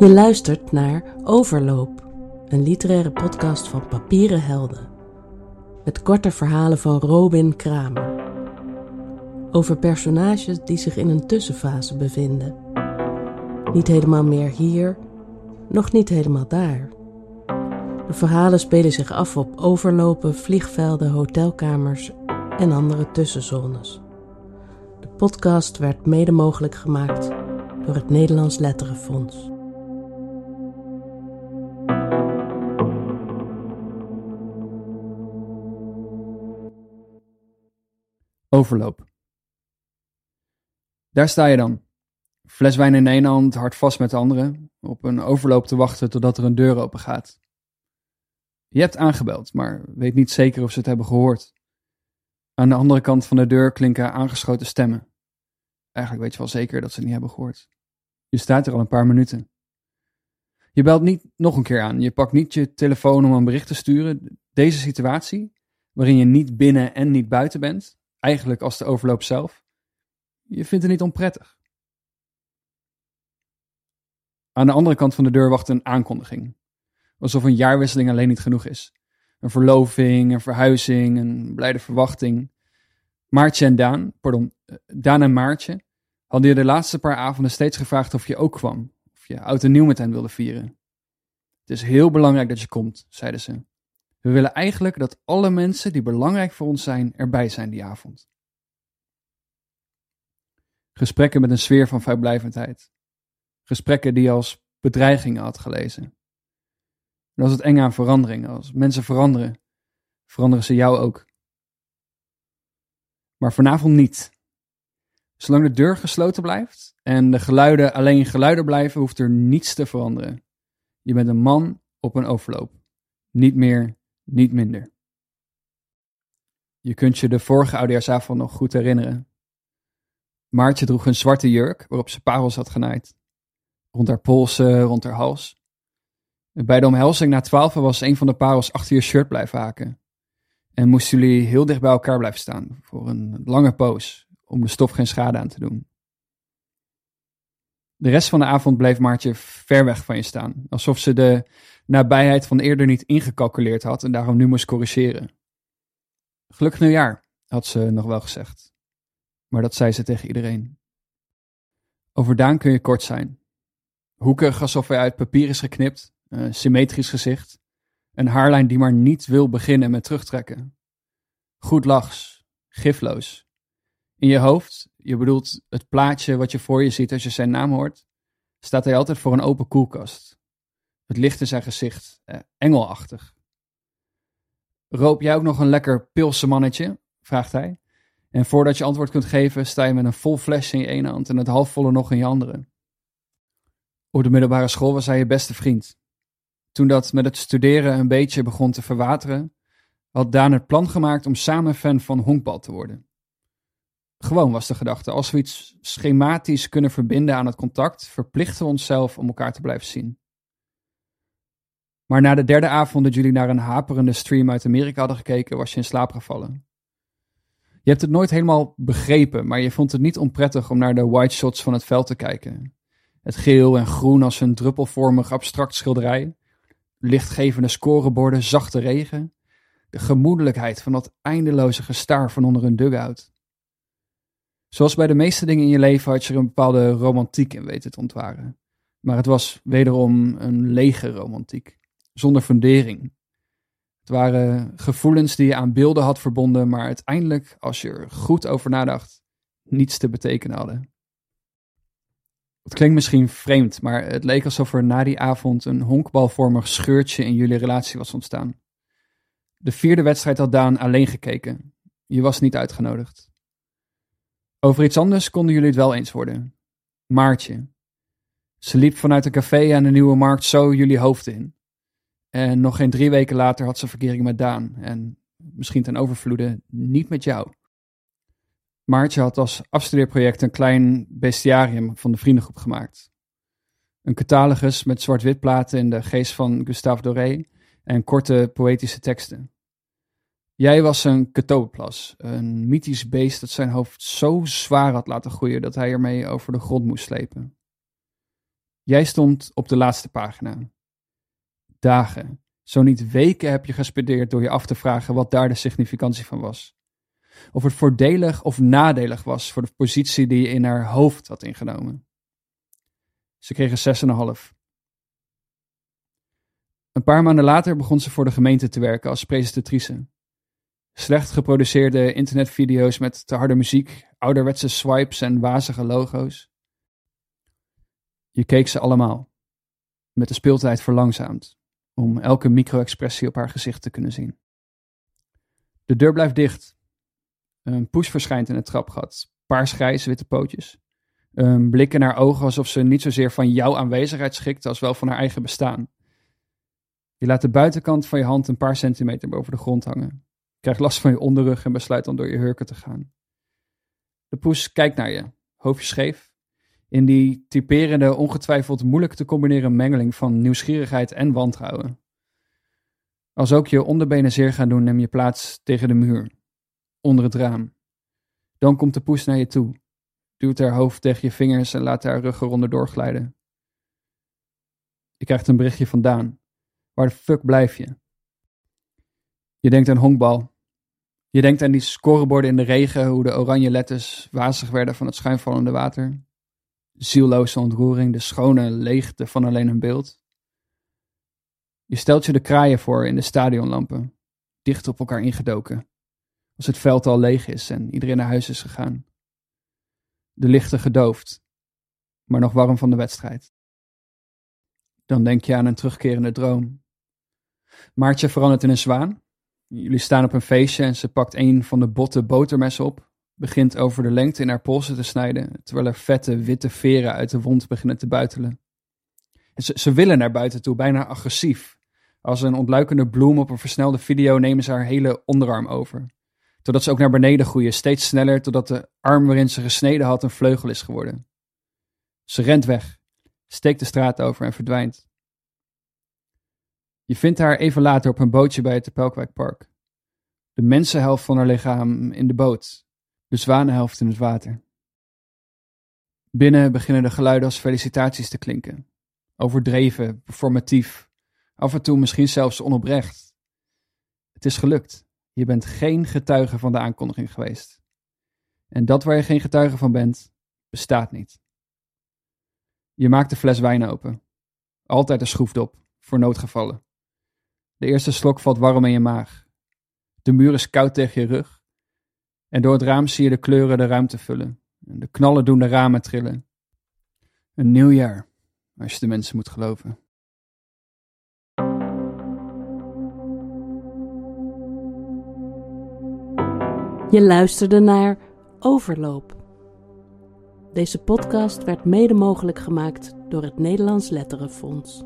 Je luistert naar Overloop, een literaire podcast van Papieren Helden. Met korte verhalen van Robin Kramer. Over personages die zich in een tussenfase bevinden. Niet helemaal meer hier, nog niet helemaal daar. De verhalen spelen zich af op overlopen, vliegvelden, hotelkamers en andere tussenzones. De podcast werd mede mogelijk gemaakt door het Nederlands Letterenfonds. Overloop. Daar sta je dan. Fles wijn in de ene hand, hard vast met de andere, op een overloop te wachten totdat er een deur open gaat. Je hebt aangebeld, maar weet niet zeker of ze het hebben gehoord. Aan de andere kant van de deur klinken aangeschoten stemmen. Eigenlijk weet je wel zeker dat ze het niet hebben gehoord. Je staat er al een paar minuten. Je belt niet nog een keer aan. Je pakt niet je telefoon om een bericht te sturen. Deze situatie, waarin je niet binnen en niet buiten bent, eigenlijk als de overloop zelf, je vindt het niet onprettig. Aan de andere kant van de deur wacht een aankondiging. Alsof een jaarwisseling alleen niet genoeg is. Een verloving, een verhuizing, een blijde verwachting. Maartje en Daan, pardon, eh, Daan en Maartje, hadden je de laatste paar avonden steeds gevraagd of je ook kwam. Of je oud en nieuw met hen wilde vieren. Het is heel belangrijk dat je komt, zeiden ze. We willen eigenlijk dat alle mensen die belangrijk voor ons zijn erbij zijn die avond. Gesprekken met een sfeer van vrijblijvendheid. Gesprekken die je als bedreigingen had gelezen. En als het eng aan verandering. Als mensen veranderen, veranderen ze jou ook. Maar vanavond niet. Zolang de deur gesloten blijft en de geluiden alleen geluiden blijven, hoeft er niets te veranderen. Je bent een man op een overloop. Niet meer niet minder. Je kunt je de vorige oudejaarsavond nog goed herinneren. Maartje droeg een zwarte jurk waarop ze parels had genaaid. Rond haar polsen, rond haar hals. Bij de omhelzing na twaalf was een van de parels achter je shirt blijven haken. En moesten jullie heel dicht bij elkaar blijven staan voor een lange poos om de stof geen schade aan te doen. De rest van de avond bleef Maartje ver weg van je staan, alsof ze de nabijheid van eerder niet ingecalculeerd had en daarom nu moest corrigeren. Gelukkig nieuwjaar, had ze nog wel gezegd. Maar dat zei ze tegen iedereen. Over Daan kun je kort zijn. Hoekig alsof hij uit papier is geknipt, een symmetrisch gezicht, een haarlijn die maar niet wil beginnen met terugtrekken. Goed lachs, gifloos. In je hoofd, je bedoelt het plaatje wat je voor je ziet als je zijn naam hoort, staat hij altijd voor een open koelkast. Het licht in zijn gezicht, eh, engelachtig. Roop jij ook nog een lekker pilse mannetje? vraagt hij. En voordat je antwoord kunt geven, sta je met een vol flesje in je ene hand en het halfvolle nog in je andere. Op de middelbare school was hij je beste vriend. Toen dat met het studeren een beetje begon te verwateren, had Daan het plan gemaakt om samen fan van honkbal te worden. Gewoon was de gedachte, als we iets schematisch kunnen verbinden aan het contact, verplichten we onszelf om elkaar te blijven zien. Maar na de derde avond dat jullie naar een haperende stream uit Amerika hadden gekeken, was je in slaap gevallen. Je hebt het nooit helemaal begrepen, maar je vond het niet onprettig om naar de white shots van het veld te kijken. Het geel en groen als een druppelvormig abstract schilderij, lichtgevende scoreborden, zachte regen, de gemoedelijkheid van dat eindeloze gestaar van onder een dugout. Zoals bij de meeste dingen in je leven had je er een bepaalde romantiek in weten te ontwaren. Maar het was wederom een lege romantiek zonder fundering. Het waren gevoelens die je aan beelden had verbonden, maar uiteindelijk, als je er goed over nadacht, niets te betekenen hadden. Het klinkt misschien vreemd, maar het leek alsof er na die avond een honkbalvormig scheurtje in jullie relatie was ontstaan. De vierde wedstrijd had Daan alleen gekeken. Je was niet uitgenodigd. Over iets anders konden jullie het wel eens worden. Maartje. Ze liep vanuit een café aan de Nieuwe Markt zo jullie hoofden in. En nog geen drie weken later had ze verkering met Daan. En misschien ten overvloede niet met jou. Maartje had als afstudeerproject een klein bestiarium van de vriendengroep gemaakt. Een catalogus met zwart-wit platen in de geest van Gustave Doré en korte poëtische teksten. Jij was een katoplas, een mythisch beest dat zijn hoofd zo zwaar had laten groeien dat hij ermee over de grond moest slepen. Jij stond op de laatste pagina. Dagen, zo niet weken heb je gespendeerd door je af te vragen wat daar de significantie van was. Of het voordelig of nadelig was voor de positie die je in haar hoofd had ingenomen. Ze kregen 6,5. Een paar maanden later begon ze voor de gemeente te werken als presentatrice. Slecht geproduceerde internetvideo's met te harde muziek, ouderwetse swipes en wazige logo's. Je keek ze allemaal, met de speeltijd verlangzaamd, om elke micro-expressie op haar gezicht te kunnen zien. De deur blijft dicht. Een poes verschijnt in het trapgat, paarsgrijs witte pootjes. Blik in haar ogen alsof ze niet zozeer van jouw aanwezigheid schikt als wel van haar eigen bestaan. Je laat de buitenkant van je hand een paar centimeter boven de grond hangen. Krijgt last van je onderrug en besluit dan door je hurken te gaan. De poes kijkt naar je, hoofdje scheef. In die typerende, ongetwijfeld moeilijk te combineren mengeling van nieuwsgierigheid en wantrouwen. Als ook je onderbenen zeer gaan doen, neem je plaats tegen de muur, onder het raam. Dan komt de poes naar je toe, duwt haar hoofd tegen je vingers en laat haar rug eronder doorglijden. Je krijgt een berichtje vandaan. Waar de fuck blijf je? Je denkt aan honkbal. Je denkt aan die scoreborden in de regen, hoe de oranje letters wazig werden van het schuimvallende water. Zielloze ontroering, de schone leegte van alleen een beeld. Je stelt je de kraaien voor in de stadionlampen, dicht op elkaar ingedoken, als het veld al leeg is en iedereen naar huis is gegaan. De lichten gedoofd, maar nog warm van de wedstrijd. Dan denk je aan een terugkerende droom. Maartje verandert in een zwaan. Jullie staan op een feestje en ze pakt een van de botte botermessen op, begint over de lengte in haar polsen te snijden, terwijl er vette witte veren uit de wond beginnen te buitelen. Ze, ze willen naar buiten toe, bijna agressief. Als een ontluikende bloem op een versnelde video nemen ze haar hele onderarm over. Totdat ze ook naar beneden groeien, steeds sneller, totdat de arm waarin ze gesneden had een vleugel is geworden. Ze rent weg, steekt de straat over en verdwijnt. Je vindt haar even later op een bootje bij het Tepelkwijkpark. De mensenhelft van haar lichaam in de boot, de zwanenhelft in het water. Binnen beginnen de geluiden als felicitaties te klinken. Overdreven, performatief, af en toe misschien zelfs onoprecht. Het is gelukt. Je bent geen getuige van de aankondiging geweest. En dat waar je geen getuige van bent, bestaat niet. Je maakt de fles wijn open. Altijd een schroefdop, voor noodgevallen. De eerste slok valt warm in je maag. De muur is koud tegen je rug. En door het raam zie je de kleuren de ruimte vullen. En de knallen doen de ramen trillen. Een nieuw jaar, als je de mensen moet geloven. Je luisterde naar Overloop. Deze podcast werd mede mogelijk gemaakt door het Nederlands Letterenfonds.